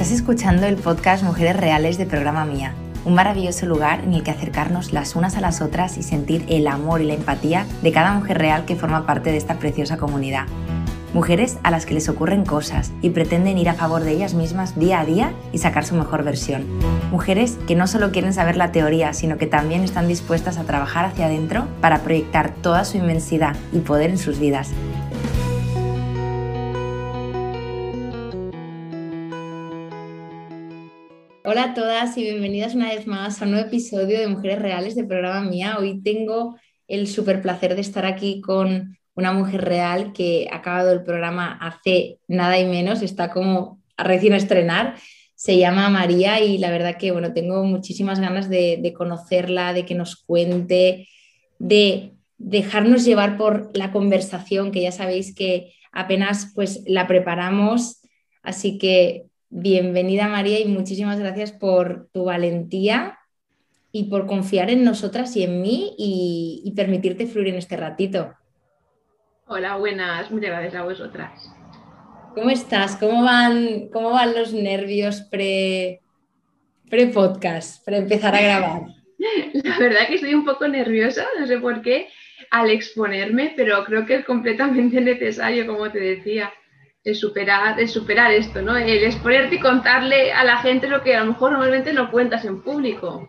Estás escuchando el podcast Mujeres Reales de Programa Mía, un maravilloso lugar en el que acercarnos las unas a las otras y sentir el amor y la empatía de cada mujer real que forma parte de esta preciosa comunidad. Mujeres a las que les ocurren cosas y pretenden ir a favor de ellas mismas día a día y sacar su mejor versión. Mujeres que no solo quieren saber la teoría, sino que también están dispuestas a trabajar hacia adentro para proyectar toda su inmensidad y poder en sus vidas. Hola a todas y bienvenidas una vez más a un nuevo episodio de Mujeres Reales de programa Mía. Hoy tengo el súper placer de estar aquí con una mujer real que ha acabado el programa hace nada y menos, está como a recién estrenar. Se llama María y la verdad que bueno, tengo muchísimas ganas de, de conocerla, de que nos cuente, de dejarnos llevar por la conversación, que ya sabéis que apenas pues la preparamos. Así que bienvenida María y muchísimas gracias por tu valentía y por confiar en nosotras y en mí y, y permitirte fluir en este ratito. Hola, buenas, muchas gracias a vosotras. ¿Cómo estás? ¿Cómo van, cómo van los nervios pre, pre podcast, para empezar a grabar? La verdad que estoy un poco nerviosa, no sé por qué, al exponerme, pero creo que es completamente necesario, como te decía, el superar, el superar esto, ¿no? El exponerte y contarle a la gente lo que a lo mejor normalmente no cuentas en público.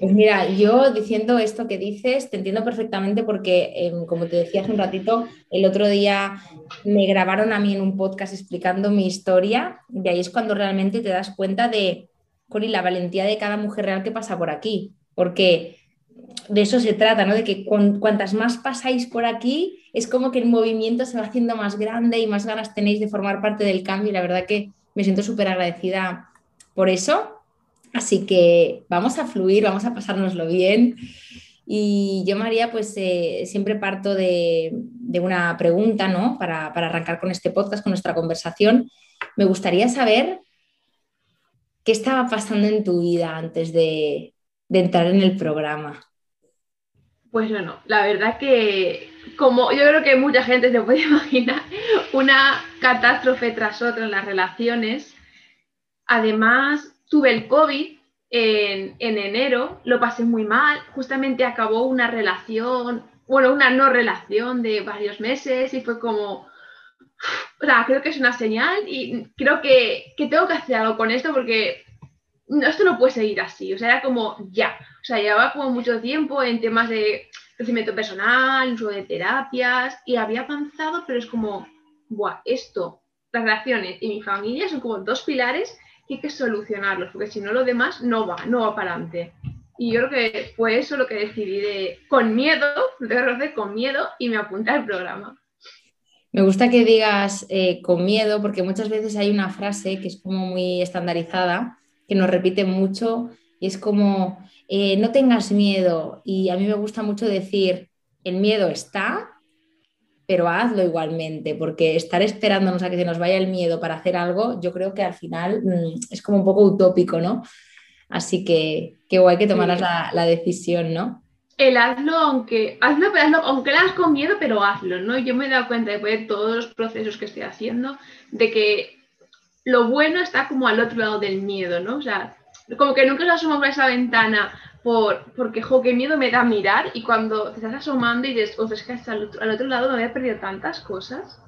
Pues mira, yo diciendo esto que dices, te entiendo perfectamente porque, eh, como te decía hace un ratito, el otro día me grabaron a mí en un podcast explicando mi historia y ahí es cuando realmente te das cuenta de, Cori, la valentía de cada mujer real que pasa por aquí, porque de eso se trata, ¿no? De que cuantas más pasáis por aquí, es como que el movimiento se va haciendo más grande y más ganas tenéis de formar parte del cambio y la verdad que me siento súper agradecida por eso Así que vamos a fluir, vamos a pasárnoslo bien. Y yo, María, pues eh, siempre parto de, una pregunta, ¿no? Para, arrancar con este podcast, con nuestra conversación. Me gustaría saber qué estaba pasando en tu vida antes de, entrar en el programa. Pues bueno, la verdad que como yo creo que mucha gente se puede imaginar, una catástrofe tras otra en las relaciones. Además, tuve el COVID en, enero, lo pasé muy mal, justamente acabó una relación, bueno, una no relación de varios meses y fue como, o sea, creo que es una señal y creo que, tengo que hacer algo con esto porque esto no puede seguir así, o sea, era como ya, o sea, llevaba como mucho tiempo en temas de crecimiento personal, de terapias y había avanzado, pero es como, buah, esto, las relaciones y mi familia son como dos pilares hay que solucionarlos, porque si no lo demás no va, no va para adelante. Y yo creo que fue eso lo que decidí de, con miedo, de con miedo y me apunté al programa. Me gusta que digas eh, con miedo, porque muchas veces hay una frase que es como muy estandarizada, que nos repite mucho y es como, eh, no tengas miedo. Y a mí me gusta mucho decir, el miedo está, pero hazlo igualmente, porque estar esperándonos a que se nos vaya el miedo para hacer algo, yo creo que al final mm, es como un poco utópico, ¿no? Así que qué guay que tomaras la, decisión, ¿no? El hazlo, aunque hazlo, pero hazlo, aunque lo hagas con miedo, pero hazlo, ¿no? Yo me he dado cuenta después de todos los procesos que estoy haciendo, de que lo bueno está como al otro lado del miedo, ¿no? O sea, como que nunca nos asomamos por esa ventana por, porque, jo, qué miedo me da mirar y cuando te estás asomando y dices, es que al otro, al otro lado me había perdido tantas cosas.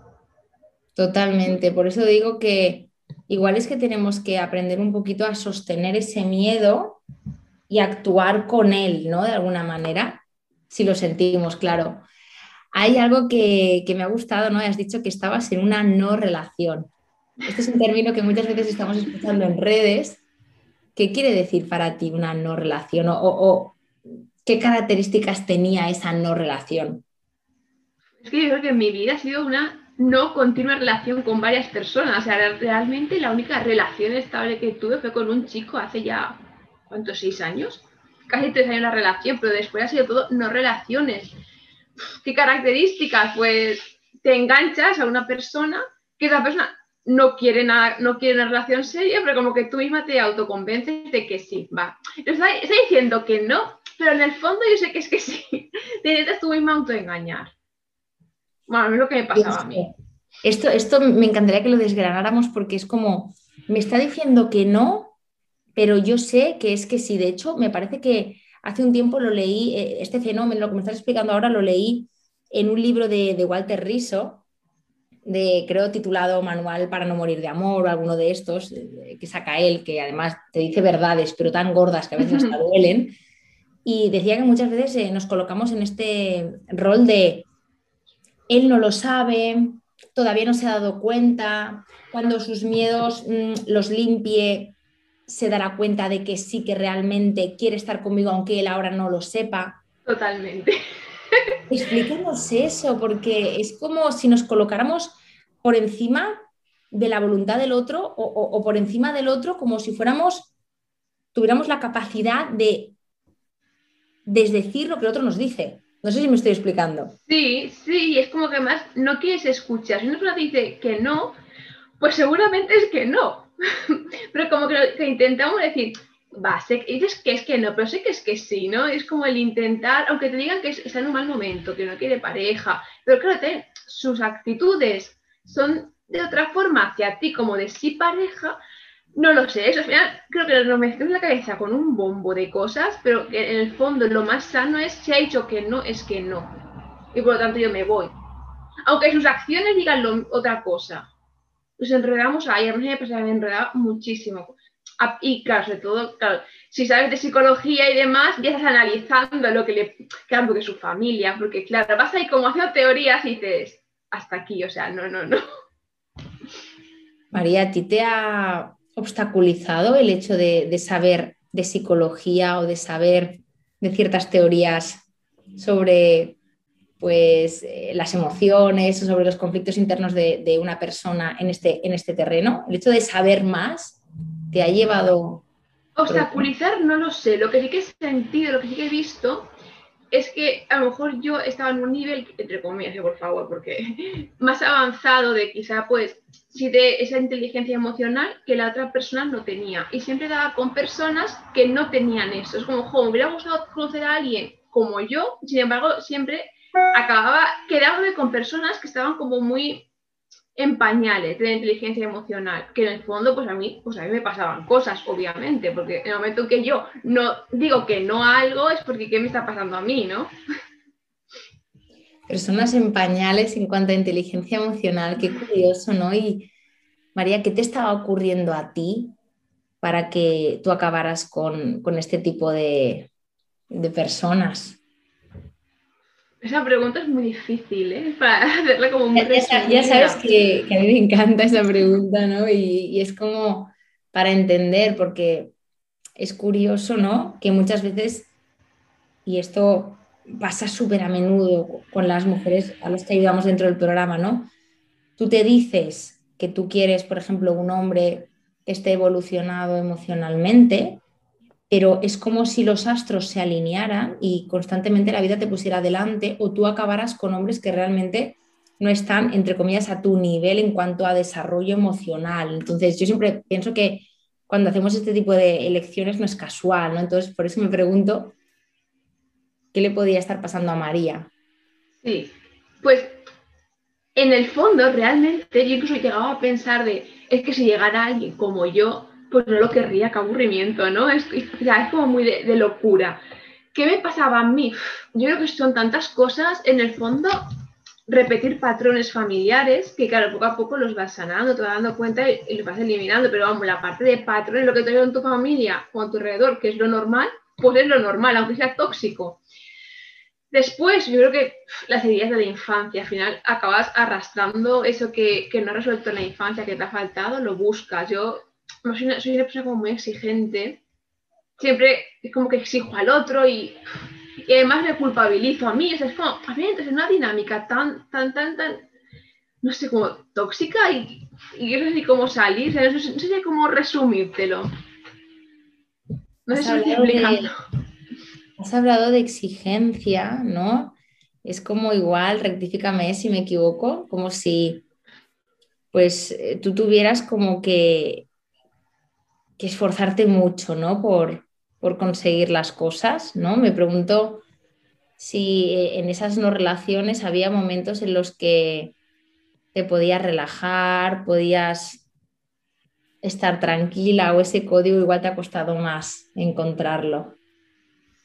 Totalmente, por eso digo que igual es que tenemos que aprender un poquito a sostener ese miedo y actuar con él, ¿no? De alguna manera, si lo sentimos, claro. Hay algo que, que me ha gustado, ¿no? Has dicho que estabas en una no relación. Este es un término que muchas veces estamos escuchando en redes ¿Qué quiere decir para ti una no relación o, qué características tenía esa no relación? Es que yo creo que mi vida ha sido una no continua relación con varias personas. O sea, realmente la única relación estable que tuve fue con un chico hace ya, ¿cuántos? ¿Seis años? Casi tres años la relación, pero después ha sido todo no relaciones. ¿Qué características? Pues te enganchas a una persona que esa persona no quiere, nada, no quiere una relación seria, pero como que tú misma te autoconvences de que sí, va. Está, diciendo que no, pero en el fondo yo sé que es que sí. Te intentas tú misma autoengañar. Bueno, es lo que me pasaba a mí. Esto, esto me encantaría que lo desgranáramos porque es como me está diciendo que no, pero yo sé que es que sí. De hecho, me parece que hace un tiempo lo leí, eh, este fenómeno, lo que me estás explicando ahora, lo leí en un libro de, de Walter Riso, de, creo, titulado Manual para no morir de amor o alguno de estos, eh, que saca él, que además te dice verdades, pero tan gordas que a veces hasta duelen. Y decía que muchas veces eh, nos colocamos en este rol de él no lo sabe, todavía no se ha dado cuenta, cuando sus miedos mm, los limpie, se dará cuenta de que sí que realmente quiere estar conmigo, aunque él ahora no lo sepa. Totalmente. Explícanos eso, porque es como si nos colocáramos por encima de la voluntad del otro o, por encima del otro, como si fuéramos, tuviéramos la capacidad de desdecir lo que el otro nos dice. No sé si me estoy explicando. Sí, sí, es como que más no quieres escuchar. Si una persona dice que no, pues seguramente es que no. Pero como que, intentamos decir, va, sé, dices que es que no, pero sé que es que sí, ¿no? Es como el intentar, aunque te digan que está en un mal momento, que no quiere pareja, pero claro, sus actitudes son de otra forma hacia ti, como de sí pareja, no lo sé, eso al final creo que nos metemos la cabeza con un bombo de cosas, pero que en el fondo lo más sano es si ha dicho que no, es que no. Y por lo tanto yo me voy. Aunque sus acciones digan otra cosa. Nos enredamos ahí, a mí me pasa, me enredaba muchísimo. Y claro, sobre todo, claro, si sabes de psicología y demás, ya estás analizando lo que le, claro, porque su familia, porque claro, vas ahí como haciendo teorías y dices, hasta aquí, o sea, no, no, no. María, ¿a ti te ha obstaculizado el hecho de, saber de psicología o de saber de ciertas teorías sobre pues, eh, las emociones o sobre los conflictos internos de, una persona en este, en este terreno? ¿El hecho de saber más te ha llevado... Obstaculizar no lo sé, lo que sí que he sentido, lo que sí que he visto es que a lo mejor yo estaba en un nivel, entre comillas, por favor, porque más avanzado de quizá pues sí de esa inteligencia emocional que la otra persona no tenía. Y siempre daba con personas que no tenían eso. Es como, jo, me hubiera gustado conocer a alguien como yo, sin embargo, siempre acababa quedándome con personas que estaban como muy en pañales de la inteligencia emocional, que en el fondo, pues a mí, pues a mí me pasaban cosas, obviamente, porque en el momento en que yo no digo que no algo es porque qué me está pasando a mí, ¿no? Personas en pañales en cuanto a inteligencia emocional, qué curioso, ¿no? Y María, ¿qué te estaba ocurriendo a ti para que tú acabaras con, este tipo de, de personas? Esa pregunta es muy difícil, ¿eh? Para hacerla como muy ya, ya, sabes que, a mí me encanta esa pregunta, ¿no? Y, es como para entender, porque es curioso, ¿no? Que muchas veces, y esto pasa súper a menudo con las mujeres a las que ayudamos dentro del programa, ¿no? Tú te dices que tú quieres, por ejemplo, un hombre que esté evolucionado emocionalmente, pero es como si los astros se alinearan y constantemente la vida te pusiera adelante o tú acabaras con hombres que realmente no están, entre comillas, a tu nivel en cuanto a desarrollo emocional. Entonces, yo siempre pienso que cuando hacemos este tipo de elecciones no es casual, ¿no? Entonces, por eso me pregunto, ¿qué le podría estar pasando a María? Sí, pues en el fondo, realmente, yo incluso llegaba a pensar de, es que si llegara alguien como yo, pues no lo querría, qué aburrimiento, ¿no? Es, es como muy de, locura. ¿Qué me pasaba a mí? Yo creo que son tantas cosas, en el fondo, repetir patrones familiares, que claro, poco a poco los vas sanando, te vas dando cuenta y, los vas eliminando, pero vamos, la parte de patrones, lo que te en tu familia o a tu alrededor, que es lo normal, pues es lo normal, aunque sea tóxico. Después, yo creo que las heridas de la infancia, al final acabas arrastrando eso que, que no has resuelto en la infancia, que te ha faltado, lo buscas. Yo soy una, persona como muy exigente, siempre es como que exijo al otro y, además me culpabilizo a mí, o sea, es como, a mí entonces una dinámica tan, tan, tan, tan, no sé, como tóxica y, y no sé ni cómo salir, no, sé, no sé cómo resumírtelo. No sé si estoy explicando. has hablado de exigencia, ¿no? Es como igual, rectifícame si me equivoco, como si pues eh, tú tuvieras como que que esforzarte mucho, ¿no? Por, conseguir las cosas, ¿no? Me pregunto si eh, en esas no relaciones había momentos en los que te podías relajar, podías estar tranquila o ese código igual te ha costado más encontrarlo.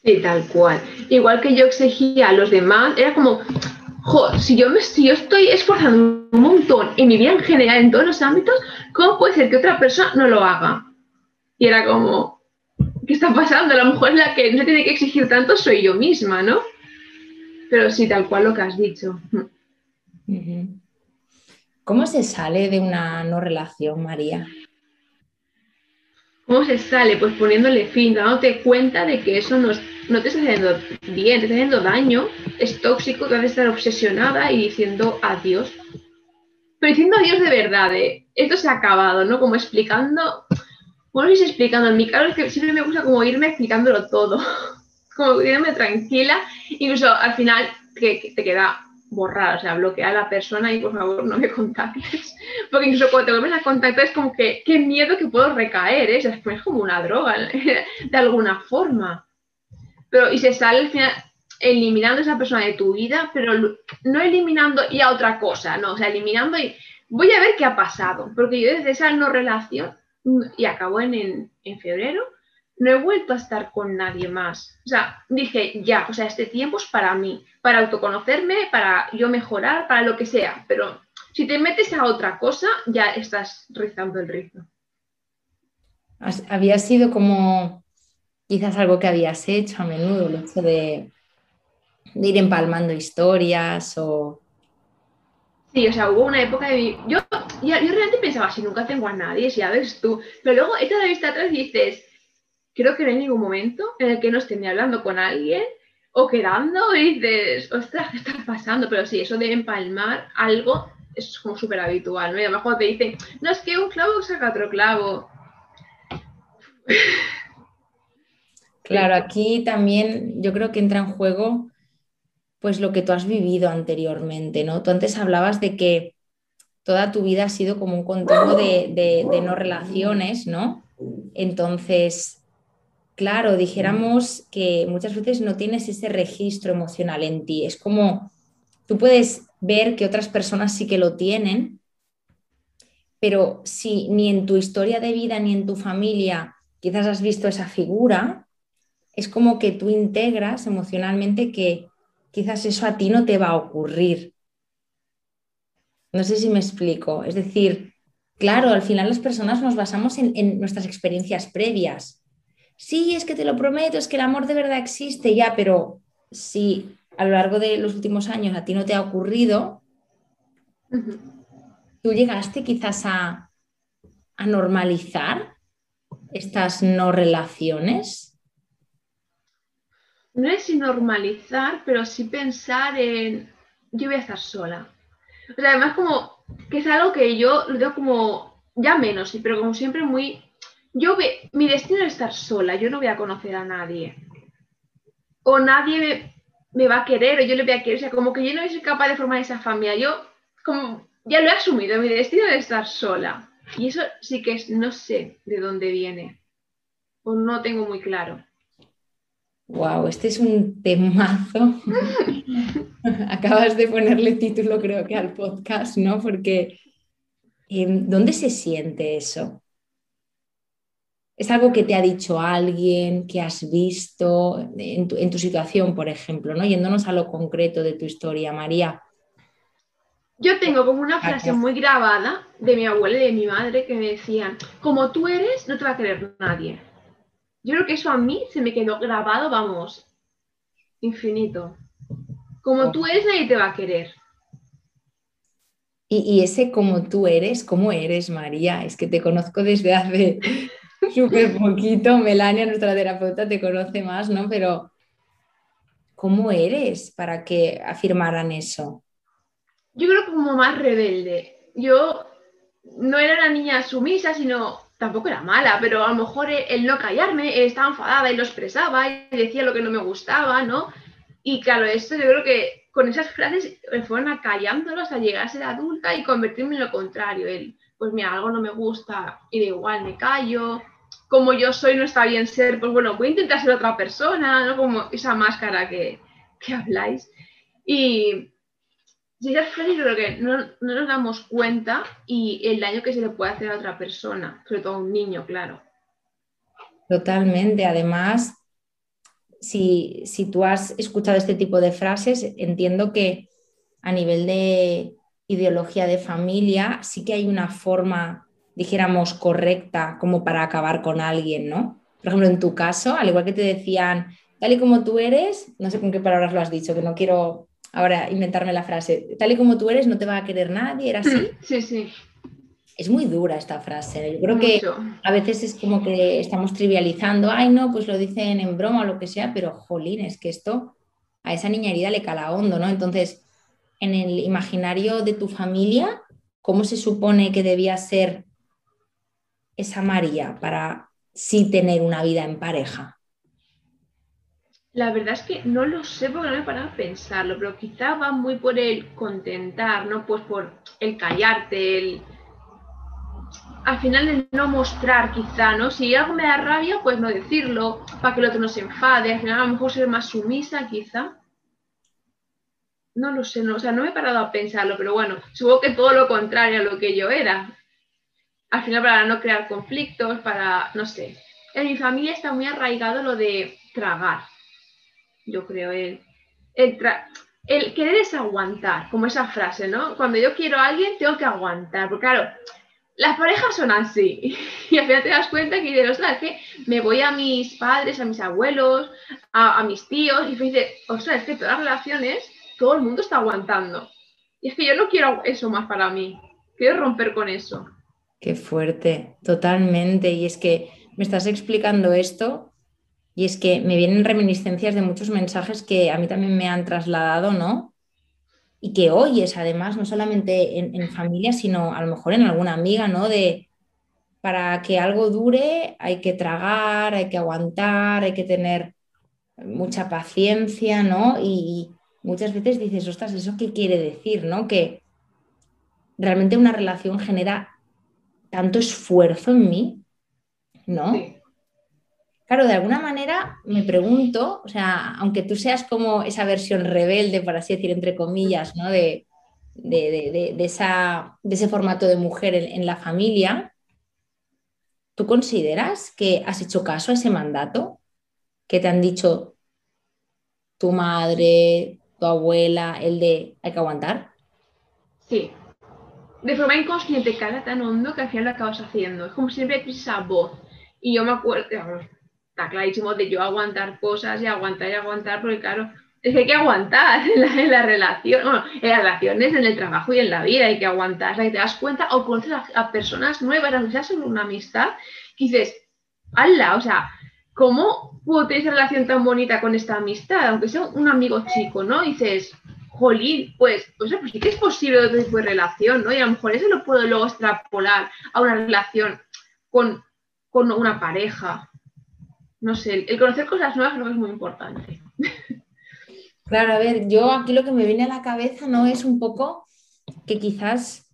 Sí, tal cual. Igual que yo exigía a los demás, era como, si yo, me, si yo estoy esforzando un montón en mi vida en general, en todos los ámbitos, ¿cómo puede ser que otra persona no lo haga? Y era como, ¿qué está pasando? A lo mejor la que no tiene que exigir tanto soy yo misma, ¿no? Pero sí, tal cual lo que has dicho. ¿Cómo se sale de una no relación, María? ¿Cómo se sale? Pues poniéndole fin, dándote cuenta de que eso no, no te está haciendo bien, te está haciendo daño, es tóxico, te hace estar obsesionada y diciendo adiós. Pero diciendo adiós de verdad, ¿eh? esto se ha acabado, ¿no? Como explicando, bueno, si explicando, en mi caso es que siempre me gusta como irme explicándolo todo, como irme tranquila, incluso al final que te queda borrar, o sea, bloquear a la persona y por favor no me contactes. Porque incluso cuando te vuelves a contactar es como que qué miedo que puedo recaer, ¿eh? es como una droga de alguna forma. Pero y se sale al final eliminando a esa persona de tu vida, pero no eliminando y a otra cosa, no, o sea, eliminando y voy a ver qué ha pasado. Porque yo desde esa no relación, y acabó en, en febrero, no he vuelto a estar con nadie más. O sea, dije, ya, o sea, este tiempo es para mí, para autoconocerme, para yo mejorar, para lo que sea. Pero si te metes a otra cosa, ya estás rizando el ritmo. Había sido como quizás algo que habías hecho a menudo, el hecho de, ir empalmando historias o... Sí, o sea, hubo una época de Yo, yo, realmente pensaba, si nunca tengo a nadie, si ya ves tú. Pero luego esta de vista atrás y dices, creo que no hay ningún momento en el que no esté ni hablando con alguien o quedando y dices, ostras, ¿qué está pasando? Pero sí, eso de empalmar algo es como súper habitual, ¿no? Y además cuando te dicen, no, es que un clavo saca otro clavo. Claro, aquí también yo creo que entra en juego pues lo que tú has vivido anteriormente, ¿no? Tú antes hablabas de que toda tu vida ha sido como un continuo de, de no relaciones, ¿no? Entonces, Claro, dijéramos que muchas veces no tienes ese registro emocional en ti. Es como tú puedes ver que otras personas sí que lo tienen, pero si ni en tu historia de vida ni en tu familia quizás has visto esa figura, es como que tú integras emocionalmente que quizás eso a ti no te va a ocurrir. No sé si me explico. Es decir, claro, al final las personas nos basamos en, en nuestras experiencias previas sí, es que te lo prometo, es que el amor de verdad existe ya, pero si a lo largo de los últimos años a ti no te ha ocurrido, tú llegaste quizás a, a normalizar estas no relaciones. No es normalizar, pero sí pensar en yo voy a estar sola. O sea, además como que es algo que yo lo veo como ya menos, pero como siempre muy yo ve, mi destino es estar sola, yo no voy a conocer a nadie. O nadie me, va a querer, o yo le voy a querer. O sea, como que yo no soy capaz de formar esa familia. Yo, como, ya lo he asumido, mi destino es estar sola. Y eso sí que es, no sé de dónde viene. O no tengo muy claro. Wow, este es un temazo. Acabas de ponerle título, creo que al podcast, ¿no? Porque em, ¿dónde se siente eso? ¿Es algo que te ha dicho alguien, que has visto en tu, situación, por ejemplo, ¿no? yéndonos a lo concreto de tu historia, María? Yo tengo como una frase muy grabada de mi abuela y de mi madre que me decían, como tú eres, no te va a querer nadie. Yo creo que eso a mí se me quedó grabado, vamos, infinito. Como tú eres, nadie te va a querer. Y, y, ese como tú eres, ¿cómo eres, María? Es que te conozco desde hace súper poquito. Melania, nuestra terapeuta, te conoce más, ¿no? Pero, ¿cómo eres para que afirmaran eso? Yo creo que como más rebelde. Yo no era una niña sumisa, sino tampoco era mala, pero a lo mejor el no callarme, estaba enfadada y lo expresaba y decía lo que no me gustaba, ¿no? Y claro, esto yo creo que con esas frases me fueron acallándolo hasta llegar a ser adulta y convertirme en lo contrario. El, pues mira, algo no me gusta y de igual me callo, como yo soy no está bien ser, pues bueno, voy a intentar ser otra persona, ¿no? Como esa máscara que, habláis. Y, esas frases yo creo que no, no, nos damos cuenta y el daño que se le puede hacer a otra persona, sobre todo a un niño, claro. Totalmente. Además, si, si tú has escuchado este tipo de frases, entiendo que a nivel de ideología de familia sí que hay una forma, dijéramos, correcta como para acabar con alguien, ¿no? Por ejemplo, en tu caso, al igual que te decían, tal y como tú eres, no sé con qué palabras lo has dicho, que no quiero ahora inventarme la frase, tal y como tú eres, no te va a querer nadie, ¿era así? Sí, sí. Es muy dura esta frase. Yo creo que a veces es como que estamos trivializando, ay, no, pues lo dicen en broma o lo que sea, pero jolín, es que esto a esa niña herida le cala hondo, ¿no? Entonces, en el imaginario de tu familia, ¿cómo se supone que debía ser esa María para sí tener una vida en pareja? La verdad es que no lo sé porque no me he parado a pensarlo, pero quizá va muy por el contentar, ¿no? Pues por el callarte, el... Al final el no mostrar quizá, ¿no? Si algo me da rabia, pues no decirlo, para que el otro no se enfade, al final a lo mejor ser más sumisa quizá. No lo sé, no, o sea, no me he parado a pensarlo, pero bueno, supongo que todo lo contrario a lo que yo era. Al final para no crear conflictos, para, no sé. En mi familia está muy arraigado lo de tragar yo creo, el, el, querer es aguantar, como esa frase, ¿no? Cuando yo quiero a alguien, tengo que aguantar, porque claro, las parejas son así. Y al final te das cuenta que dices, ostras, es que me voy a mis padres, a mis abuelos, a, mis tíos, y dices, ostras, es que todas las relaciones, todo el mundo está aguantando. Y es que yo no quiero eso más para mí. Quiero romper con eso. Qué fuerte, totalmente. Y es que me estás explicando esto y es que me vienen reminiscencias de muchos mensajes que a mí también me han trasladado, ¿no? Y que oyes además, no solamente en, familia, sino a lo mejor en alguna amiga, ¿no? De para que algo dure hay que tragar, hay que aguantar, hay que tener mucha paciencia, ¿no? Y muchas veces dices, ostras, ¿eso qué quiere decir, ¿no? Que realmente una relación genera tanto esfuerzo en mí, ¿no? Claro, de alguna manera me pregunto, o sea, aunque tú seas como esa versión rebelde, por así decir, entre comillas, ¿no? de, de, esa, de ese formato de mujer en, la familia, ¿tú consideras que has hecho caso a ese mandato que te han dicho tu madre, tu abuela, el de hay que aguantar? Sí. De forma inconsciente, cala tan hondo que al final lo acabas haciendo. Es como siempre esa voz. Y yo me acuerdo, está clarísimo de yo aguantar cosas y aguantar y aguantar, porque claro, es que hay que aguantar en la, relación, bueno, en las relaciones, en el trabajo y en la vida hay que aguantar, o sea, que te das cuenta o conoces a, personas nuevas, aunque sea solo una amistad, que dices, ¡hala! O sea, ¿cómo puedo tener esa relación tan bonita con esta amistad? Aunque sea un amigo chico, ¿no? Dices, jolín, pues, pues, pues sí que es posible otro tipo de relación, ¿no? Y a lo mejor eso lo puedo luego extrapolar a una relación con, con una pareja no sé, el conocer cosas nuevas creo que es muy importante. Claro, a ver, yo aquí lo que me viene a la cabeza no es un poco que quizás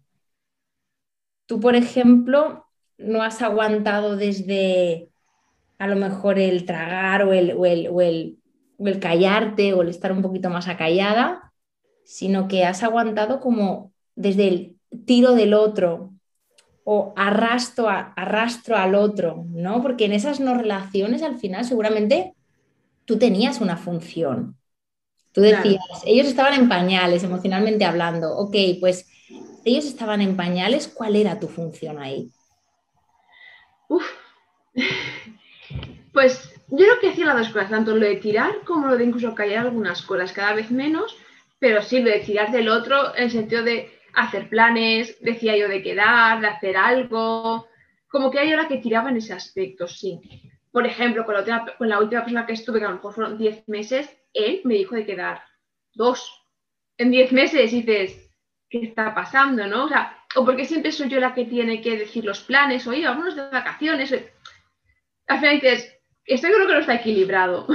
tú, por ejemplo, no has aguantado desde a lo mejor el tragar o el, o el, o el, o el callarte o el estar un poquito más acallada, sino que has aguantado como desde el tiro del otro, o arrastro, arrastro al otro, ¿no? Porque en esas no relaciones al final seguramente tú tenías una función. Tú decías, ellos estaban en pañales emocionalmente hablando, ok, pues ellos estaban en pañales, ¿cuál era tu función ahí? Uf. Pues yo creo que hacía las dos cosas, tanto lo de tirar como lo de incluso callar algunas cosas, cada vez menos, pero sí lo de tirar del otro en el sentido de hacer planes, decía yo de quedar, de hacer algo, como que hay ahora que tiraba en ese aspecto, sí. Por ejemplo, con la, con la última persona que estuve, que a lo mejor fueron 10 meses, él me dijo de quedar dos. En 10 meses dices, ¿qué está pasando? ¿no? O sea, o porque siempre soy yo la que tiene que decir los planes, oye, vámonos de vacaciones. Al final dices, esto yo creo que no está equilibrado.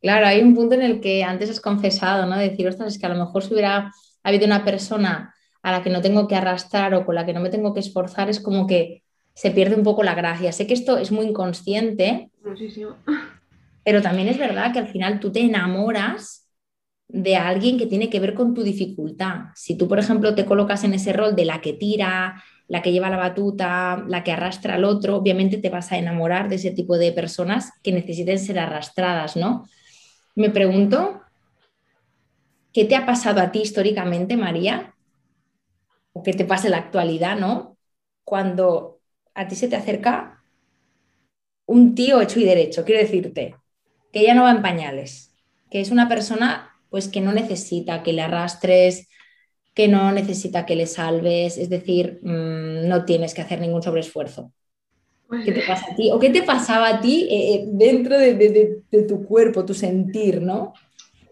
Claro, hay un punto en el que antes has confesado, ¿no? Decir, ostras, es que a lo mejor si hubiera ha habido una persona a la que no tengo que arrastrar o con la que no me tengo que esforzar, es como que se pierde un poco la gracia. Sé que esto es muy inconsciente, pero también es verdad que al final tú te enamoras de alguien que tiene que ver con tu dificultad. Si tú, por ejemplo, te colocas en ese rol de la que tira, la que lleva la batuta, la que arrastra al otro, obviamente te vas a enamorar de ese tipo de personas que necesiten ser arrastradas, ¿no? Me pregunto, ¿qué te ha pasado a ti históricamente, María? O qué te pasa en la actualidad, ¿no? Cuando a ti se te acerca un tío hecho y derecho, quiero decirte, que ya no va en pañales, que es una persona pues que no necesita que le arrastres, que no necesita que le salves, es decir, mm, no tienes que hacer ningún sobreesfuerzo. Pues ¿Qué te pasa a ti? ¿O qué te pasaba a ti eh, eh, dentro de, tu cuerpo, tu sentir, no?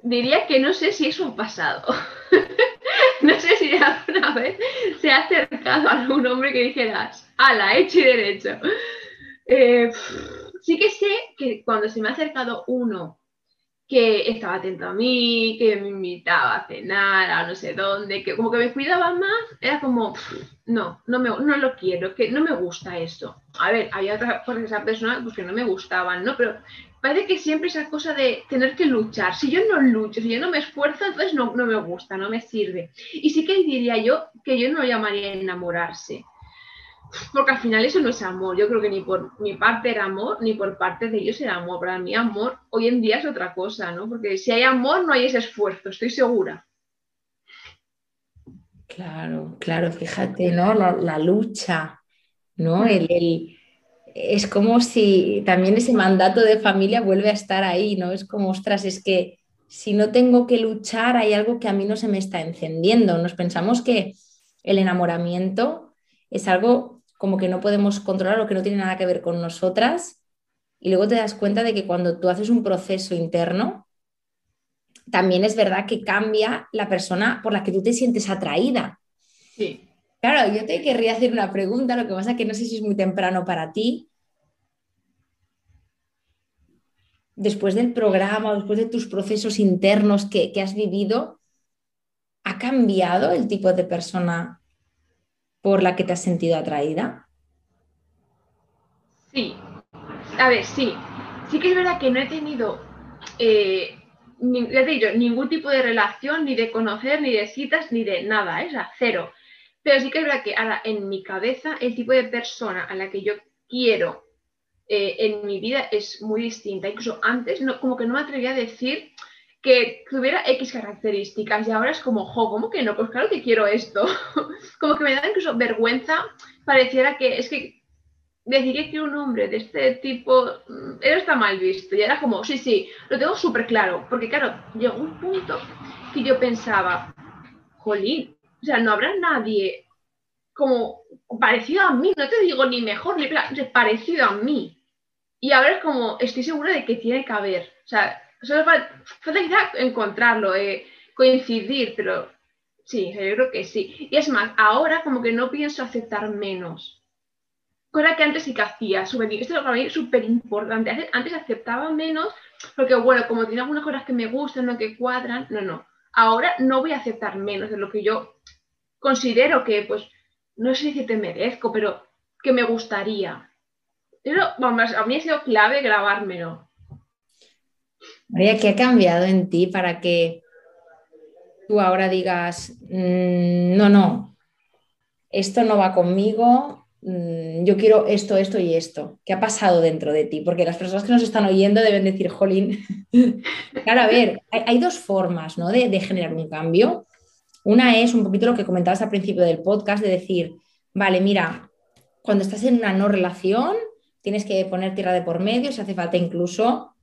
Diría que no sé si eso ha pasado. no sé si alguna vez se ha acercado a algún hombre que dijeras, ala, hecho y derecho. Eh, sí que sé que cuando se me ha acercado uno que estaba atento a mí, que me invitaba a cenar a no sé dónde, que como que me cuidaba más, era como, no, no, me, no lo quiero, que no me gusta esto. A ver, había otras cosas esa persona pues, que no me gustaban, ¿no? Pero parece que siempre esa cosa de tener que luchar. Si yo no lucho, si yo no me esfuerzo, entonces no, no me gusta, no me sirve. Y sí que diría yo que yo no lo llamaría enamorarse porque al final eso no es amor. Yo creo que ni por mi parte era amor, ni por parte de ellos era amor. Para mí amor hoy en día es otra cosa, ¿no? Porque si hay amor no hay ese esfuerzo, estoy segura. Claro, claro, fíjate, ¿no? La, lucha, ¿no? El, es como si también ese mandato de familia vuelve a estar ahí, ¿no? Es como, ostras, es que si no tengo que luchar hay algo que a mí no se me está encendiendo. Nos pensamos que el enamoramiento es algo como que no podemos controlar o que no tiene nada que ver con nosotras. Y luego te das cuenta de que cuando tú haces un proceso interno, también es verdad que cambia la persona por la que tú te sientes atraída. Sí. Claro, yo te querría hacer una pregunta, lo que pasa es que no sé si es muy temprano para ti. Después del programa, después de tus procesos internos que, has vivido, ¿ha cambiado el tipo de persona por la que te has sentido atraída? Sí, a ver, sí. Sí que es verdad que no he tenido, eh, ya te digo, ningún tipo de relación, ni de conocer, ni de citas, ni de nada, ¿eh? o cero. Pero sí que es verdad que ahora en mi cabeza el tipo de persona a la que yo quiero eh, en mi vida es muy distinta. Incluso antes no, como que no me atrevía a decir que tuviera X características y ahora es como, jo, ¿cómo que no? Pues claro que quiero esto. como que me da incluso vergüenza, pareciera que es que decir que un hombre de este tipo, mm, eso está mal visto. Y era como, sí, sí, lo tengo súper claro, porque claro, llegó un punto que yo pensaba, jolín, sea, no habrá nadie como parecido a mí, no te digo ni mejor ni parecido a mí. Y ahora es como, estoy segura de que tiene que haber. O sea, Solo falta encontrarlo, eh, coincidir, pero sí, yo creo que sí. Y es más, ahora como que no pienso aceptar menos. Cosa que antes sí que hacía. Esto es para mí súper importante. Antes aceptaba menos porque, bueno, como tiene algunas cosas que me gustan, no que cuadran, no, no. Ahora no voy a aceptar menos de lo que yo considero que, pues, no sé si te merezco, pero que me gustaría. Eso, a mí ha sido clave grabármelo. María, ¿qué ha cambiado en ti para que tú ahora digas, mm, no, no, esto no va conmigo, mm, yo quiero esto, esto y esto? ¿Qué ha pasado dentro de ti? Porque las personas que nos están oyendo deben decir, jolín, claro, a ver, hay, dos formas ¿no? de, de generar un cambio. Una es un poquito lo que comentabas al principio del podcast, de decir, vale, mira, cuando estás en una no relación, tienes que poner tierra de por medio, si hace falta incluso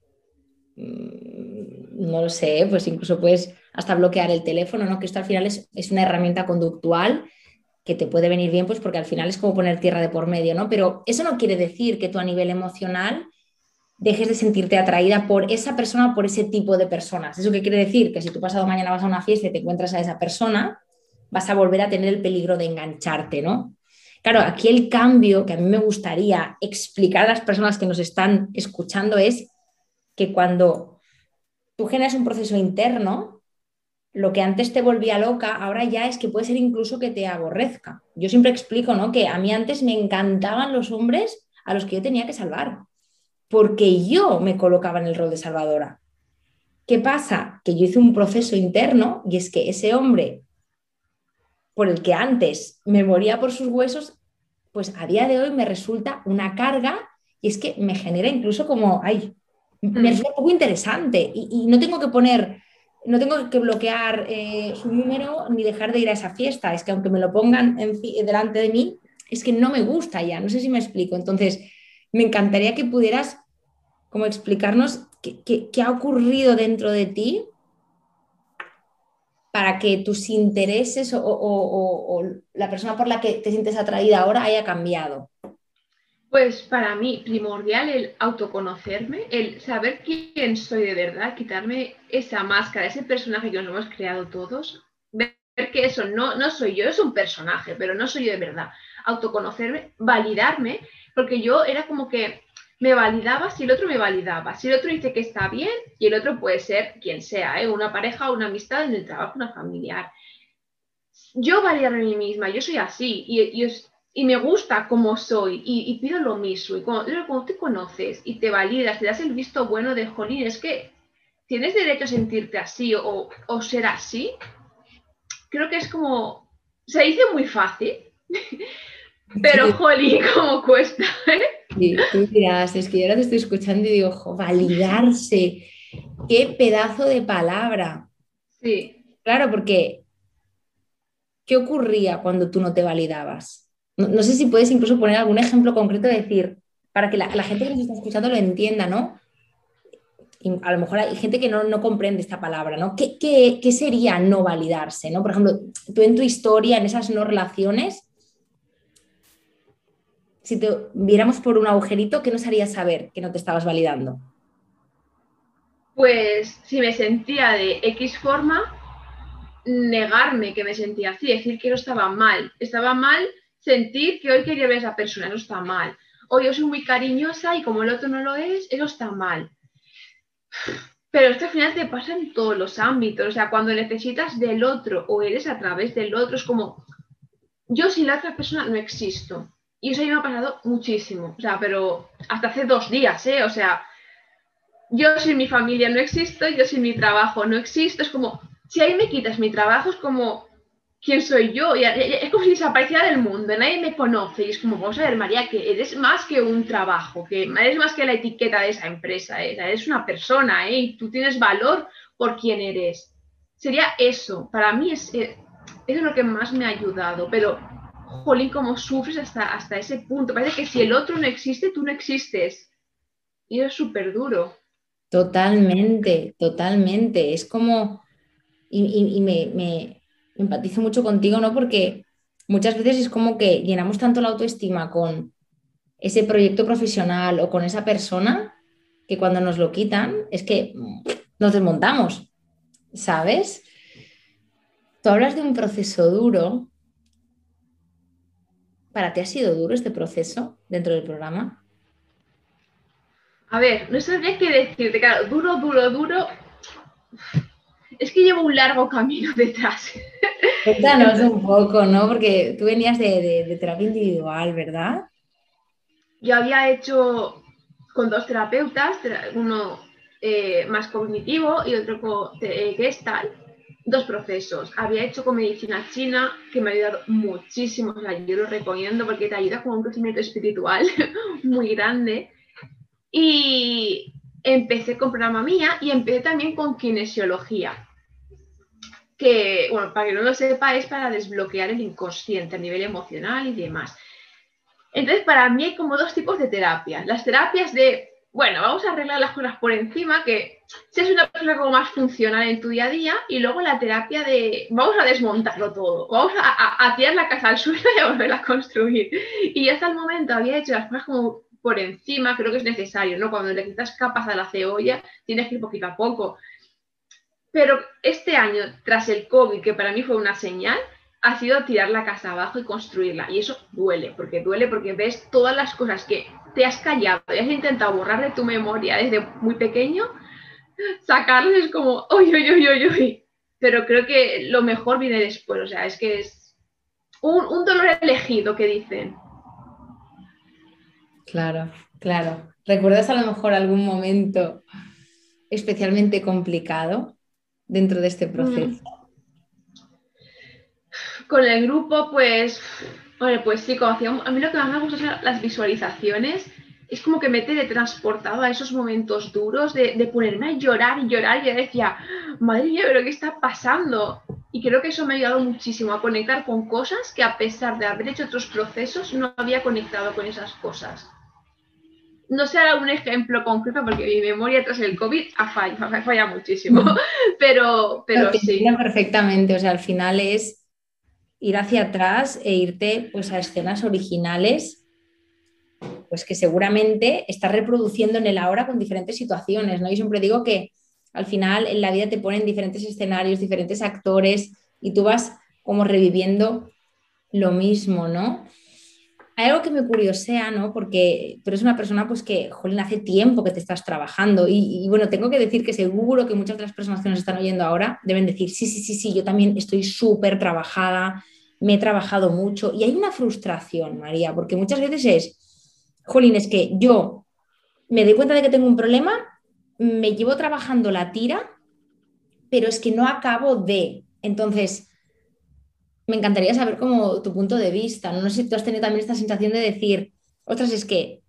Mm, no lo sé, pues incluso puedes hasta bloquear el teléfono, ¿no? Que esto al final es, una herramienta conductual que te puede venir bien, pues porque al final es como poner tierra de por medio, ¿no? Pero eso no quiere decir que tú a nivel emocional dejes de sentirte atraída por esa persona o por ese tipo de personas. ¿Eso qué quiere decir? Que si tú pasado mañana vas a una fiesta y te encuentras a esa persona, vas a volver a tener el peligro de engancharte, ¿no? Claro, aquí el cambio que a mí me gustaría explicar a las personas que nos están escuchando es que cuando tú generas un proceso interno, lo que antes te volvía loca, ahora ya es que puede ser incluso que te aborrezca. Yo siempre explico, ¿no? Que a mí antes me encantaban los hombres a los que yo tenía que salvar, porque yo me colocaba en el rol de salvadora. ¿Qué pasa? Que yo hice un proceso interno y es que ese hombre por el que antes me moría por sus huesos, pues a día de hoy me resulta una carga y es que me genera incluso como, ay, me mm. resulta un poco interesante y, no tengo que poner, no tengo que bloquear eh, su número ni dejar de ir a esa fiesta, es que aunque me lo pongan delante de mí, es que no me gusta ya, no sé si me explico. Entonces, me encantaría que pudieras como explicarnos qué, ha ocurrido dentro de ti para que tus intereses o, la persona por la que te sientes atraída ahora haya cambiado? Pues para mí, primordial el autoconocerme, el saber quién soy de verdad, quitarme esa máscara, ese personaje que nos hemos creado todos, ver que eso no, no soy yo, es un personaje, pero no soy yo de verdad. Autoconocerme, validarme, porque yo era como que me validaba si el otro me validaba. Si el otro dice que está bien y el otro puede ser quien sea, ¿eh? una pareja, una amistad, en el trabajo, una familiar. Yo validarme a mí misma, yo soy así y, y, me gusta como soy y, pido lo mismo. Y cuando, cuando, te conoces y te validas, te das el visto bueno de, jolín, es que tienes derecho a sentirte así o, o ser así, creo que es como, se dice muy fácil, pero jolín, como cuesta. ¿eh? Y tú dirás, es que yo ahora te estoy escuchando y digo, validarse, qué pedazo de palabra. Sí. Claro, porque ¿qué ocurría cuando tú no te validabas? No, sé si puedes incluso poner algún ejemplo concreto de decir, para que la, gente que nos está escuchando lo entienda, ¿no? a lo mejor hay gente que no, comprende esta palabra, ¿no? ¿Qué, ¿Qué, qué, sería no validarse, ¿no? Por ejemplo, tú en tu historia, en esas no relaciones, si te viéramos por un agujerito, ¿qué nos haría saber que no te estabas validando? Pues si me sentía de X forma, negarme que me sentía así, decir que no estaba mal. Estaba mal sentir que hoy quería ver a esa persona, eso está mal. O yo soy muy cariñosa y como el otro no lo es, eso está mal. Pero esto al final te pasa en todos los ámbitos. O sea, cuando necesitas del otro o eres a través del otro, es como, yo sin la otra persona no existo. Y eso ya me ha pasado muchísimo. O sea, pero hasta hace dos días, ¿eh? O sea, yo sin mi familia no existo, yo sin mi trabajo no existo. Es como, si ahí me quitas mi trabajo, es como, ¿quién soy yo? Y es como si desapareciera del mundo, nadie me conoce. Y es como, vamos a ver, María, que eres más que un trabajo, que eres más que la etiqueta de esa empresa, ¿eh? eres una persona, ¿eh? Y tú tienes valor por quién eres. Sería eso. Para mí es, eh, es lo que más me ha ayudado. Pero jolín, cómo sufres hasta, hasta ese punto. Parece que si el otro no existe, tú no existes. Y es súper duro. Totalmente, totalmente. Es como, y, me, empatizo mucho contigo, ¿no? Porque muchas veces es como que llenamos tanto la autoestima con ese proyecto profesional o con esa persona que cuando nos lo quitan es que nos desmontamos, ¿sabes? Tú hablas de un proceso duro ¿Para ti ha sido duro este proceso dentro del programa? A ver, no sabría qué decirte, claro, duro, duro, duro. Es que llevo un largo camino detrás. Cuéntanos un poco, ¿no? Porque tú venías de, terapia individual, ¿verdad? Yo había hecho con dos terapeutas, uno eh, más cognitivo y otro con eh, Gestalt dos procesos. Había hecho con medicina china, que me ha ayudado muchísimo, yo lo recomiendo porque te ayuda con un crecimiento espiritual muy grande. Y empecé con programa mía y empecé también con kinesiología, que, bueno, para que no lo sepa, es para desbloquear el inconsciente a nivel emocional y demás. Entonces, para mí hay como dos tipos de terapias. Las terapias de bueno, vamos a arreglar las cosas por encima, que seas una persona como más funcional en tu día a día y luego la terapia de vamos a desmontarlo todo, vamos a, tirar la casa al suelo y a volverla a construir. Y hasta el momento había hecho las cosas como por encima, creo que es necesario, ¿no? Cuando le quitas capas a la cebolla, tienes que ir poquito a poco. Pero este año, tras el COVID, que para mí fue una señal, ha sido tirar la casa abajo y construirla. Y eso duele, porque duele porque ves todas las cosas que te has callado y has intentado borrar de tu memoria desde muy pequeño, sacarlos es como, uy, uy, uy, uy, uy. Pero creo que lo mejor viene después, o sea, es que es un, dolor elegido que dicen. Claro, claro. ¿Recuerdas a lo mejor algún momento especialmente complicado dentro de este proceso? Con el grupo, pues, pues sí, como hacía, a mí lo que más me gusta son las visualizaciones. Es como que me teletransportado a esos momentos duros de, de ponerme a llorar y llorar. Y yo decía, madre mía, pero ¿qué está pasando? Y creo que eso me ha ayudado muchísimo a conectar con cosas que a pesar de haber hecho otros procesos, no había conectado con esas cosas no sé un ejemplo concreto porque mi memoria tras el COVID ha fallado, falla muchísimo, pero, pero sí. Perfectamente, o sea, al final es ir hacia atrás e irte pues, a escenas originales pues que seguramente estás reproduciendo en el ahora con diferentes situaciones, ¿no? Yo siempre digo que al final en la vida te ponen diferentes escenarios, diferentes actores y tú vas como reviviendo lo mismo, ¿no? Hay algo que me curiosea, ¿no? Porque tú eres una persona pues que, jolín, hace tiempo que te estás trabajando y, bueno, tengo que decir que seguro que muchas de las personas que nos están oyendo ahora deben decir, sí, sí, sí, sí, yo también estoy súper trabajada, me he trabajado mucho y hay una frustración, María, porque muchas veces es, jolín, es que yo me doy cuenta de que tengo un problema, me llevo trabajando la tira, pero es que no acabo de, entonces me encantaría saber cómo tu punto de vista. No sé si tú has tenido también esta sensación de decir, otras es que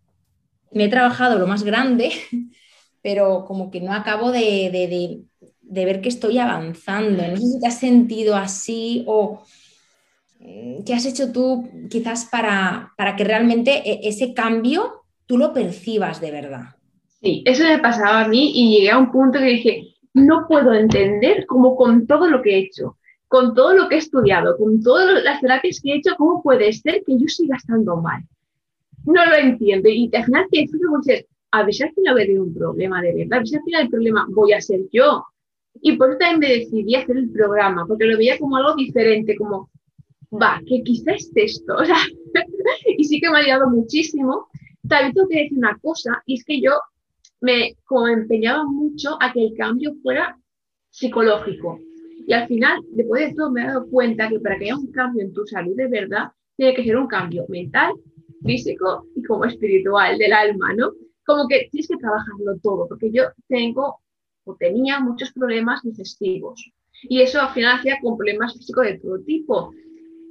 me he trabajado lo más grande, pero como que no acabo de, ver que estoy avanzando. No sé si te has sentido así o mm, qué has hecho tú quizás para, para que realmente e, ese cambio tú lo percibas de verdad. Sí, eso me pasaba a mí y llegué a un punto que dije, no puedo entender cómo con todo lo que he hecho, con todo lo que he estudiado, con todas las terapias que he hecho, ¿cómo puede ser que yo siga estando mal? No lo entiendo. Y al final te dices, a ver si al final voy a un problema de verdad, a ver al final el problema voy a ser yo. Y por eso también me decidí hacer el programa, porque lo veía como algo diferente, como, va, que quizás es esto. O sea, y sí que me ha ayudado muchísimo. También tengo que decir una cosa, y es que yo me empeñaba mucho a que el cambio fuera psicológico. Y al final, después de todo, me he dado cuenta que para que haya un cambio en tu salud de verdad, tiene que ser un cambio mental, físico y como espiritual del alma, ¿no? Como que tienes que trabajarlo todo, porque yo tengo o tenía muchos problemas digestivos. Y eso al final hacía con problemas físicos de todo tipo.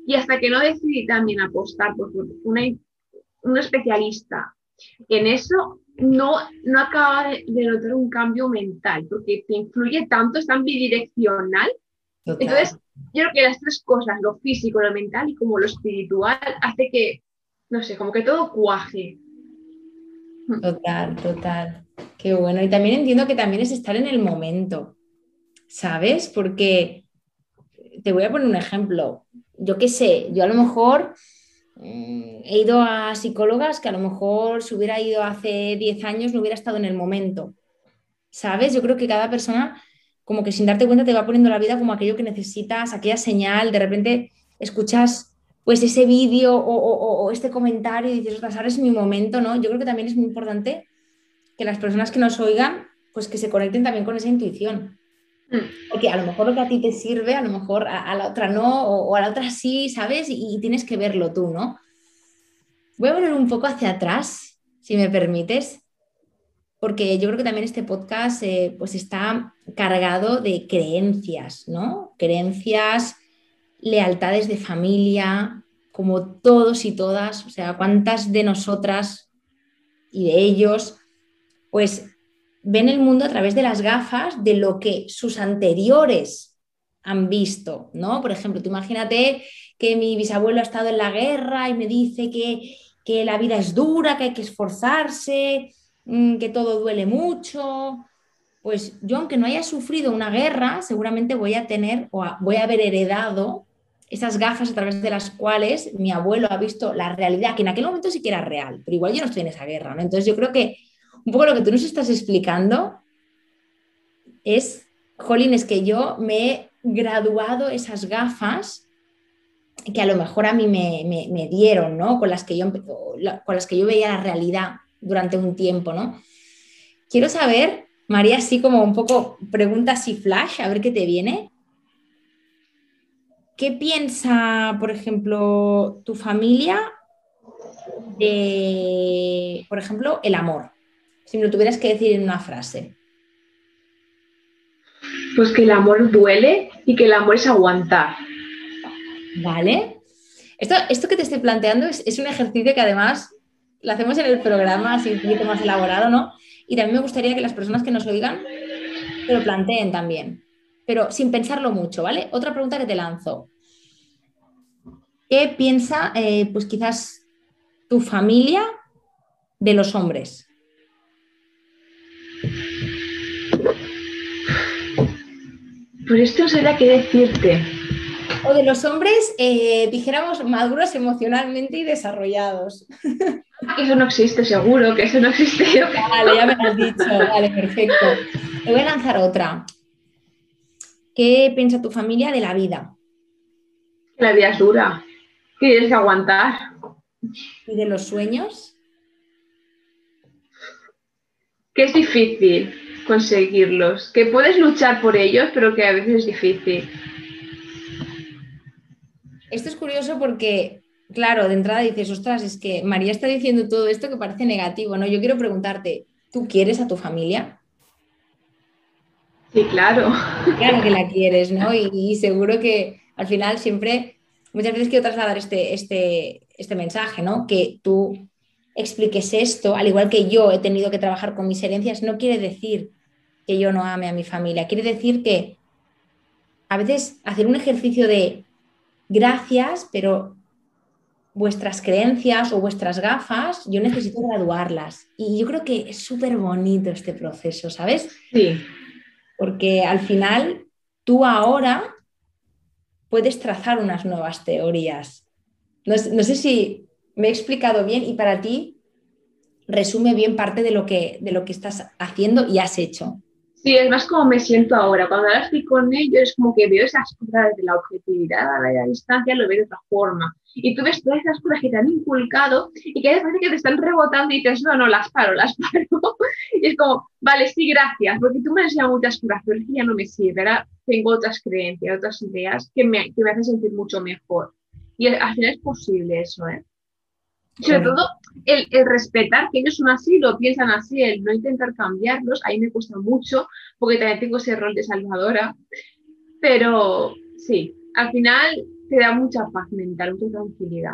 Y hasta que no decidí también apostar por una, un especialista en eso, no, no acaba de, de, notar un cambio mental, porque te influye tanto, es tan bidireccional entonces, yo creo que las tres cosas, lo físico, lo mental y como lo espiritual, hace que, no sé, como que todo cuaje. Total, total. Qué bueno. Y también entiendo que también es estar en el momento, ¿sabes? Porque te voy a poner un ejemplo. Yo qué sé, yo a lo mejor mm, he ido a psicólogas que a lo mejor si hubiera ido hace 10 años no hubiera estado en el momento. ¿Sabes? Yo creo que cada persona como que sin darte cuenta te va poniendo la vida como aquello que necesitas, aquella señal, de repente escuchas pues ese vídeo o, este comentario y dices, ahora es mi momento, ¿no? Yo creo que también es muy importante que las personas que nos oigan, pues que se conecten también con esa intuición. Mm. Porque a lo mejor lo que a ti te sirve, a lo mejor a, la otra no, o, a la otra sí, ¿sabes? Y, y tienes que verlo tú, ¿no? Voy a volver un poco hacia atrás, si me permites, porque yo creo que también este podcast eh, pues está cargado de creencias, ¿no? Creencias, lealtades de familia, como todos y todas, o sea, cuántas de nosotras y de ellos, pues ven el mundo a través de las gafas de lo que sus anteriores han visto, ¿no? Por ejemplo, tú imagínate que mi bisabuelo ha estado en la guerra y me dice que, que la vida es dura, que hay que esforzarse, que todo duele mucho. Pues yo, aunque no haya sufrido una guerra, seguramente voy a tener o voy a haber heredado esas gafas a través de las cuales mi abuelo ha visto la realidad, que en aquel momento sí que era real, pero igual yo no estoy en esa guerra. Entonces yo creo que un poco lo que tú nos estás explicando es, Jolín, es que yo me he graduado esas gafas que a lo mejor a mí me, dieron, ¿no? Con las, que yo, con las que yo veía la realidad durante un tiempo, ¿no? Quiero saber, María, así como un poco preguntas y flash, a ver qué te viene. ¿Qué piensa, por ejemplo, tu familia de, por ejemplo, el amor? Si me lo tuvieras que decir en una frase. Pues que el amor duele y que el amor es aguantar. Vale. Esto, esto que te estoy planteando es, es un ejercicio que además lo hacemos en el programa así un poquito más elaborado, ¿no? Y también me gustaría que las personas que nos oigan te lo planteen también, pero sin pensarlo mucho, ¿vale? Otra pregunta que te lanzo. ¿Qué piensa, eh, pues quizás, tu familia de los hombres? Pues esto no sabría qué decirte. O de los hombres, eh, dijéramos, maduros emocionalmente y desarrollados. Eso no existe, seguro, que eso no existe. Vale, ya me lo has dicho. Vale, perfecto. Te voy a lanzar otra. ¿Qué piensa tu familia de la vida? La vida es dura. Que tienes que aguantar. ¿Y de los sueños? Que es difícil conseguirlos. Que puedes luchar por ellos, pero que a veces es difícil. Esto es curioso porque claro, de entrada dices, ostras, es que María está diciendo todo esto que parece negativo, ¿no? Yo quiero preguntarte, ¿tú quieres a tu familia? Sí, claro. Claro que la quieres, ¿no? Y, seguro que al final siempre, muchas veces quiero trasladar este, este, este mensaje, ¿no? Que tú expliques esto, al igual que yo he tenido que trabajar con mis herencias, no quiere decir que yo no ame a mi familia, quiere decir que a veces hacer un ejercicio de gracias, pero vuestras creencias o vuestras gafas, yo necesito graduarlas. Y yo creo que es súper bonito este proceso, ¿sabes? Sí. Porque al final tú ahora puedes trazar unas nuevas teorías. No, sé si me he explicado bien y para ti resume bien parte de lo que, de lo que estás haciendo y has hecho. Sí, es más como me siento ahora. Cuando ahora estoy con ellos, es como que veo esas cosas desde la objetividad, a la distancia, lo veo de otra forma. Y tú ves todas esas cosas que te han inculcado y que a veces que te están rebotando y dices, no, no, las paro, las paro. y es como, vale, sí, gracias, porque tú me has enseñado muchas cosas, pero es que ya no me sirve. Ahora tengo otras creencias, otras ideas que me, que me hacen sentir mucho mejor. Y al final es posible eso, ¿eh? Sobre todo el, respetar que ellos son así, lo piensan así, el no intentar cambiarlos, ahí me cuesta mucho porque también tengo ese rol de salvadora, pero sí, al final te da mucha paz mental, mucha tranquilidad.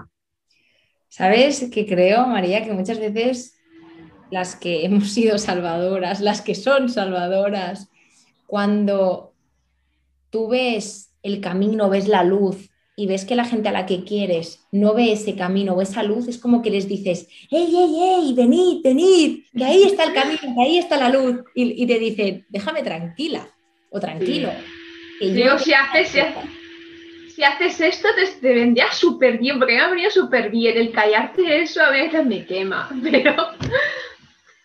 ¿Sabes que creo, María, que muchas veces las que hemos sido salvadoras, las que son salvadoras, cuando tú ves el camino, ves la luz, y ves que la gente a la que quieres no ve ese camino o esa luz, es como que les dices, ¡Ey, ey, ey! Venid, venid, que ahí está el camino, que ahí está la luz. Y, te dicen, déjame tranquila o tranquilo. Digo, si haces, si, haces esto, te, vendría súper bien, porque me ha venido súper bien. El callarte eso a veces me quema, pero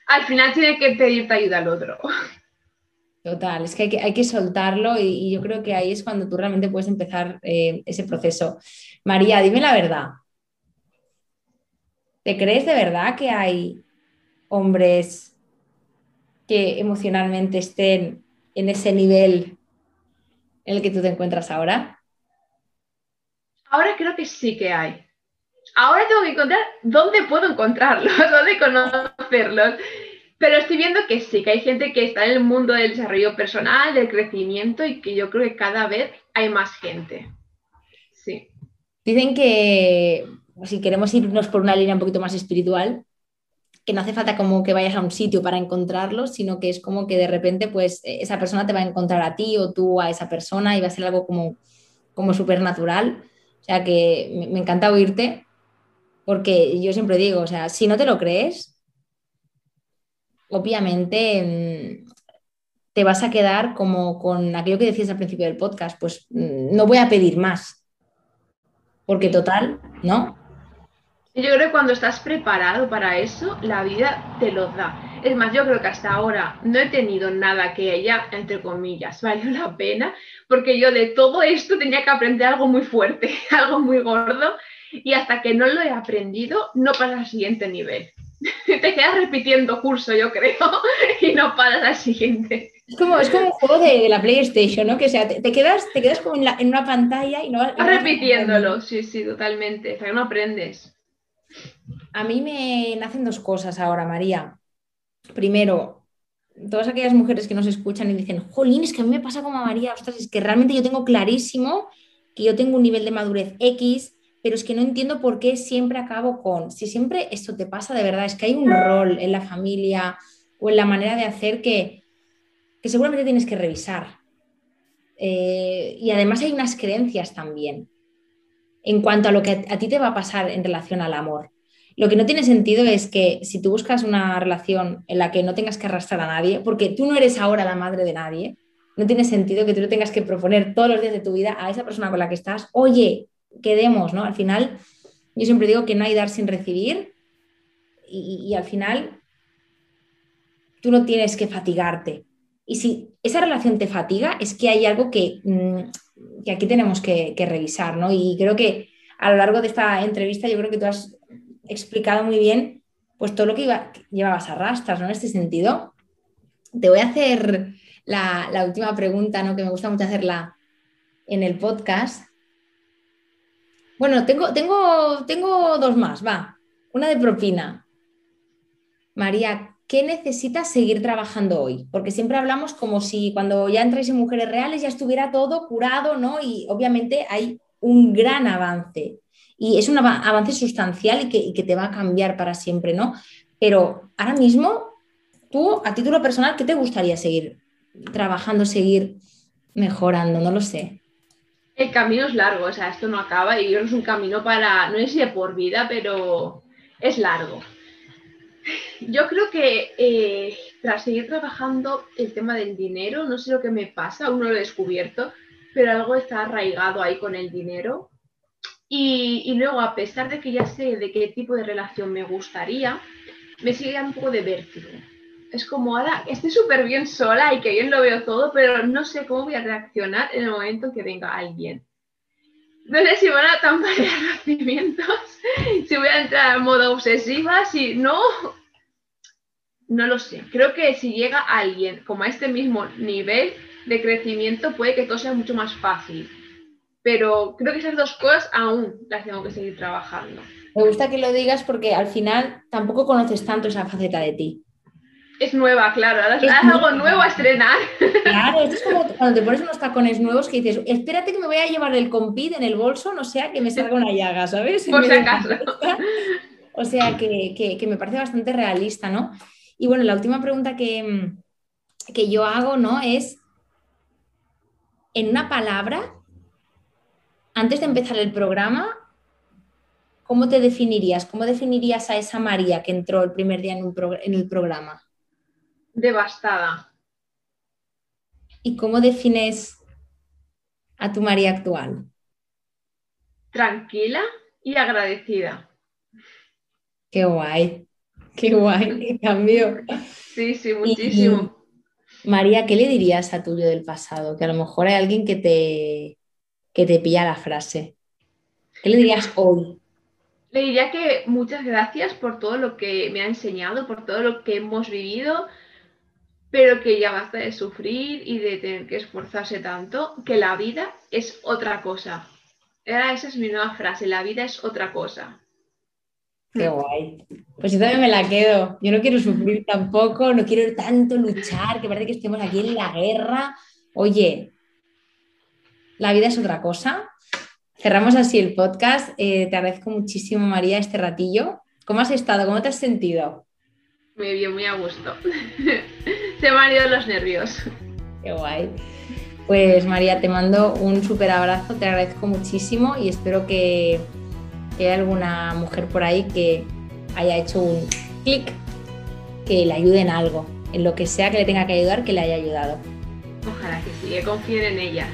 al final tiene que pedirte ayuda al otro. Total, es que hay que, soltarlo y, yo creo que ahí es cuando tú realmente puedes empezar eh, ese proceso. María, dime la verdad. ¿Te crees de verdad que hay hombres que emocionalmente estén en ese nivel en el que tú te encuentras ahora? Ahora creo que sí que hay. Ahora tengo que encontrar dónde puedo encontrarlos, dónde conocerlos. Pero estoy viendo que sí, que hay gente que está en el mundo del desarrollo personal, del crecimiento y que yo creo que cada vez hay más gente. Sí. Dicen que si queremos irnos por una línea un poquito más espiritual, que no hace falta como que vayas a un sitio para encontrarlo, sino que es como que de repente pues esa persona te va a encontrar a ti o tú a esa persona y va a ser algo como, como súper natural. O sea que me, me encanta oírte porque yo siempre digo, o sea, si no te lo crees, obviamente mm, te vas a quedar como con aquello que decías al principio del podcast, pues mm, no voy a pedir más, porque total, ¿no? Yo creo que cuando estás preparado para eso, la vida te lo da. Es más, yo creo que hasta ahora no he tenido nada que ella, entre comillas, valió la pena, porque yo de todo esto tenía que aprender algo muy fuerte, algo muy gordo, y hasta que no lo he aprendido, no pasa al siguiente nivel. te quedas repitiendo curso, yo creo, y no paras al siguiente. Es como, es como un juego de, la PlayStation, ¿no? Que sea, te, quedas, te quedas como en, una pantalla y no vas... repitiéndolo, sí, sí, totalmente. O no aprendes. A mí me nacen dos cosas ahora, María. Primero, todas aquellas mujeres que nos escuchan y dicen, jolín, es que a mí me pasa como a María, ostras, es que realmente yo tengo clarísimo que yo tengo un nivel de madurez X, pero es que no entiendo por qué siempre acabo con, si siempre esto te pasa de verdad, es que hay un rol en la familia o en la manera de hacer que, que seguramente tienes que revisar. Eh, y además hay unas creencias también en cuanto a lo que a ti te va a pasar en relación al amor. Lo que no tiene sentido es que si tú buscas una relación en la que no tengas que arrastrar a nadie, porque tú no eres ahora la madre de nadie, no tiene sentido que tú le tengas que proponer todos los días de tu vida a esa persona con la que estás, oye, quedemos, ¿no? Al final, yo siempre digo que no hay dar sin recibir y, al final tú no tienes que fatigarte. Y si esa relación te fatiga, es que hay algo que, mm, que aquí tenemos que, que revisar, ¿no? Y creo que a lo largo de esta entrevista, yo creo que tú has explicado muy bien pues todo lo que iba, llevabas a rastras, ¿no? En este sentido. Te voy a hacer la, última pregunta, ¿no? Que me gusta mucho hacerla en el podcast. Bueno, tengo, tengo, tengo dos más, va. Una de propina. María, ¿qué necesitas seguir trabajando hoy? Porque siempre hablamos como si cuando ya entráis en mujeres reales ya estuviera todo curado, ¿no? Y obviamente hay un gran avance y es un avance sustancial y que, te va a cambiar para siempre, ¿no? Pero ahora mismo, tú, a título personal, ¿qué te gustaría seguir trabajando, seguir mejorando? No lo sé. El camino es largo, o sea, esto no acaba y es un camino para, no es si de por vida, pero es largo. Yo creo que eh, tras seguir trabajando el tema del dinero, no sé lo que me pasa, aún no lo he descubierto, pero algo está arraigado ahí con el dinero y, luego, a pesar de que ya sé de qué tipo de relación me gustaría, me sigue un poco de vértigo. Es como, ahora estoy súper bien sola y que bien lo veo todo, pero no sé cómo voy a reaccionar en el momento que venga alguien. No sé si van a tambalear los si voy a entrar en modo obsesiva, si no, no lo sé. Creo que si llega alguien como a este mismo nivel de crecimiento, puede que todo sea mucho más fácil pero creo que esas dos cosas aún las tengo que seguir trabajando. Me gusta que lo digas porque al final tampoco conoces tanto esa faceta de ti. Es nueva, claro, ahora es, algo nuevo a estrenar. Claro, esto es como cuando te pones unos tacones nuevos que dices, espérate que me voy a llevar el compit en el bolso, no sea que me salga una llaga, ¿sabes? Por si acaso. O sea que, que, me parece bastante realista, ¿no? Y bueno, la última pregunta que, que yo hago, ¿no? Es, en una palabra, antes de empezar el programa, ¿cómo te definirías? ¿Cómo definirías a esa María que entró el primer día en, el programa? Devastada. ¿Y cómo defines a tu María actual? Tranquila y agradecida. Qué guay, qué guay, qué cambio. Sí, sí, muchísimo. María, ¿qué le dirías a tuyo del pasado? Que a lo mejor hay alguien que te, que te pilla la frase. ¿Qué le dirías hoy? Le diría que muchas gracias por todo lo que me ha enseñado, por todo lo que hemos vivido, pero que ya basta de sufrir y de tener que esforzarse tanto, que la vida es otra cosa. esa es mi nueva frase, la vida es otra cosa. Qué guay. Pues yo también me la quedo. Yo no quiero sufrir tampoco, no quiero tanto luchar, que parece que estemos aquí en la guerra. Oye, la vida es otra cosa. Cerramos así el podcast. Eh, te agradezco muchísimo, María, este ratillo. ¿Cómo has estado? ¿Cómo te has sentido? Muy bien, muy a gusto. Se me han ido los nervios. Qué guay. Pues María, te mando un súper abrazo, te agradezco muchísimo y espero que, que haya alguna mujer por ahí que haya hecho un clic, que le ayude en algo, en lo que sea que le tenga que ayudar, que le haya ayudado. Ojalá que sí, que confíen en ellas.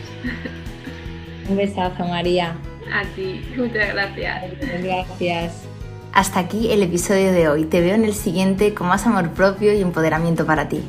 Un besazo, María. A ti, muchas gracias. Gracias. Hasta aquí el episodio de hoy. Te veo en el siguiente con más amor propio y empoderamiento para ti.